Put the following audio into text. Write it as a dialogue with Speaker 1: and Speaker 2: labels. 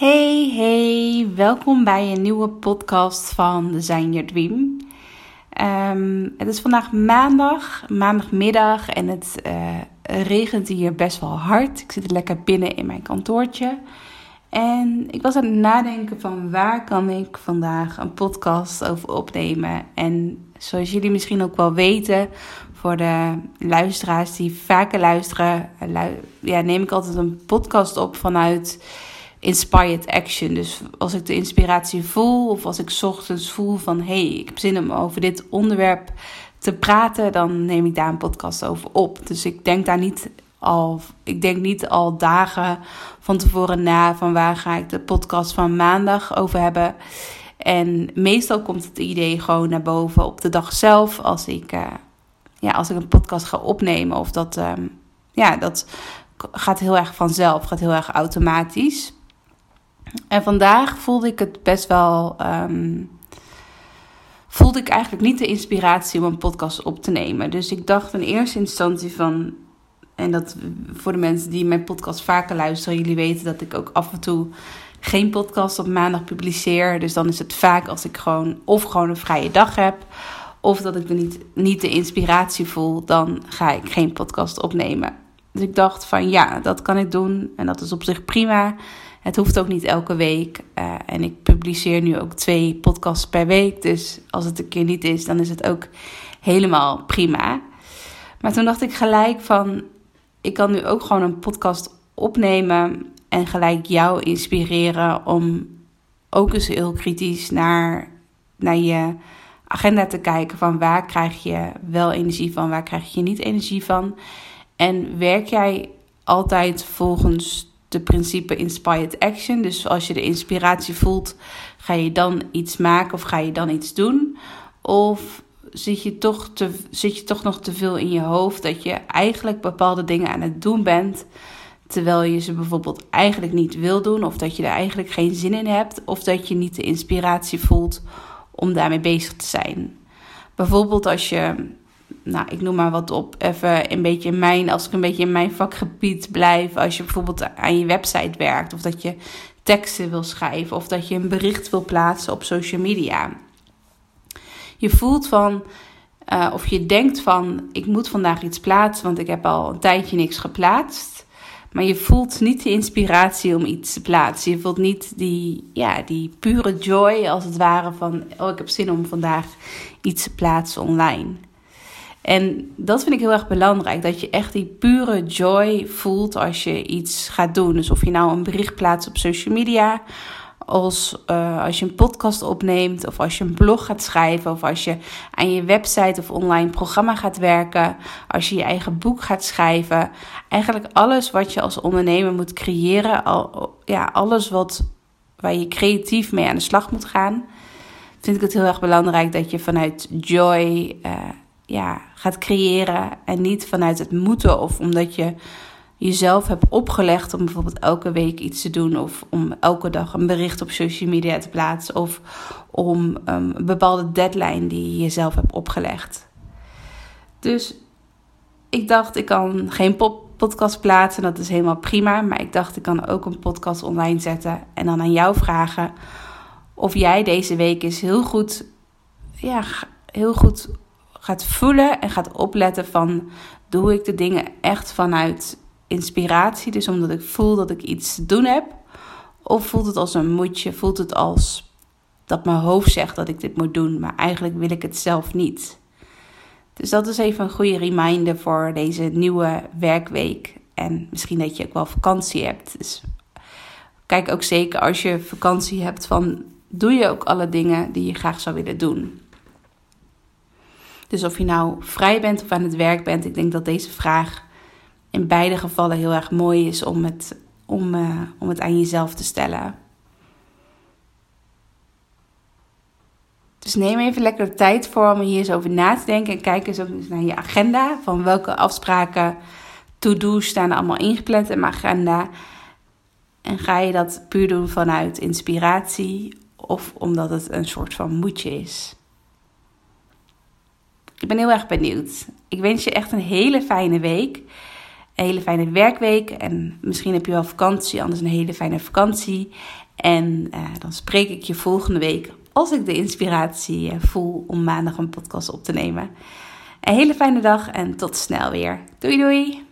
Speaker 1: Hey, hey, welkom bij een nieuwe podcast van Design Your Dream. Ehm, het is vandaag maandag, maandagmiddag en het eh, regent hier best wel hard. Ik zit lekker binnen in mijn kantoortje. En ik was aan het nadenken van waar kan ik vandaag een podcast over opnemen. En zoals jullie misschien ook wel weten, voor de luisteraars die vaker luisteren, ja, neem ik altijd een podcast op vanuit inspired action. Dus als ik de inspiratie voel of als ik ochtends voel van hé, hey, ik heb zin om over dit onderwerp te praten, dan neem ik daar een podcast over op. Dus ik denk daar niet al, ik denk niet al dagen van tevoren na van waar ga ik de podcast van maandag over hebben. En meestal komt het idee gewoon naar boven op de dag zelf als ik, uh, ja, als ik een podcast ga opnemen. Of dat, um, ja, dat gaat heel erg vanzelf, gaat heel erg automatisch. En vandaag voelde ik het best wel. Um, voelde ik eigenlijk niet de inspiratie om een podcast op te nemen. Dus ik dacht in eerste instantie van. En dat voor de mensen die mijn podcast vaker luisteren, jullie weten dat ik ook af en toe geen podcast op maandag publiceer. Dus dan is het vaak als ik gewoon of gewoon een vrije dag heb. Of dat ik er niet, niet de inspiratie voel, dan ga ik geen podcast opnemen. Dus ik dacht van ja, dat kan ik doen. En dat is op zich prima. Het hoeft ook niet elke week. Uh, en ik publiceer nu ook twee podcasts per week. Dus als het een keer niet is, dan is het ook helemaal prima. Maar toen dacht ik gelijk van, ik kan nu ook gewoon een podcast opnemen en gelijk jou inspireren om ook eens heel kritisch naar, naar je agenda te kijken van waar krijg je wel energie van, waar krijg je niet energie van. En werk jij altijd volgens de principe inspired action. Dus als je de inspiratie voelt, ga je dan iets maken of ga je dan iets doen? Of zit je toch, te, zit je toch nog te veel in je hoofd dat je eigenlijk bepaalde dingen aan het doen bent, terwijl je ze bijvoorbeeld eigenlijk niet wil doen, of dat je er eigenlijk geen zin in hebt, of dat je niet de inspiratie voelt om daarmee bezig te zijn? Bijvoorbeeld als je nou, ik noem maar wat op, even een beetje in mijn, als ik een beetje in mijn vakgebied blijf, als je bijvoorbeeld aan je website werkt, of dat je teksten wil schrijven, of dat je een bericht wil plaatsen op social media. Je voelt van, uh, of je denkt van, ik moet vandaag iets plaatsen, want ik heb al een tijdje niks geplaatst. Maar je voelt niet de inspiratie om iets te plaatsen. Je voelt niet die, ja, die pure joy als het ware van, oh ik heb zin om vandaag iets te plaatsen online. En dat vind ik heel erg belangrijk. Dat je echt die pure joy voelt als je iets gaat doen. Dus of je nou een bericht plaatst op social media. Als, uh, als je een podcast opneemt. Of als je een blog gaat schrijven. Of als je aan je website of online programma gaat werken. Als je je eigen boek gaat schrijven. Eigenlijk alles wat je als ondernemer moet creëren. Al, ja, alles wat, waar je creatief mee aan de slag moet gaan. Vind ik het heel erg belangrijk dat je vanuit joy. Uh, ja, gaat creëren. En niet vanuit het moeten of omdat je jezelf hebt opgelegd om bijvoorbeeld elke week iets te doen. Of om elke dag een bericht op social media te plaatsen. Of om een bepaalde deadline die je jezelf hebt opgelegd. Dus ik dacht, ik kan geen podcast plaatsen. Dat is helemaal prima. Maar ik dacht, ik kan ook een podcast online zetten. En dan aan jou vragen of jij deze week eens heel goed, ja, heel goed gaat voelen en gaat opletten van doe ik de dingen echt vanuit inspiratie, dus omdat ik voel dat ik iets te doen heb, of voelt het als een moedje, voelt het als dat mijn hoofd zegt dat ik dit moet doen, maar eigenlijk wil ik het zelf niet. Dus dat is even een goede reminder voor deze nieuwe werkweek. En misschien dat je ook wel vakantie hebt. Dus kijk ook zeker als je vakantie hebt van doe je ook alle dingen die je graag zou willen doen. Dus of je nou vrij bent of aan het werk bent, ik denk dat deze vraag in beide gevallen heel erg mooi is om het, om, uh, om het aan jezelf te stellen. Dus neem even lekker de tijd voor om hier eens over na te denken. En kijk eens ook naar je agenda. Van welke afspraken, to-do's staan er allemaal ingepland in mijn agenda. En ga je dat puur doen vanuit inspiratie of omdat het een soort van moedje is? Ik ben heel erg benieuwd. Ik wens je echt een hele fijne week. Een hele fijne werkweek. En misschien heb je wel vakantie, anders een hele fijne vakantie. En uh, dan spreek ik je volgende week als ik de inspiratie eh, voel om maandag een podcast op te nemen. Een hele fijne dag en tot snel weer. Doei doei!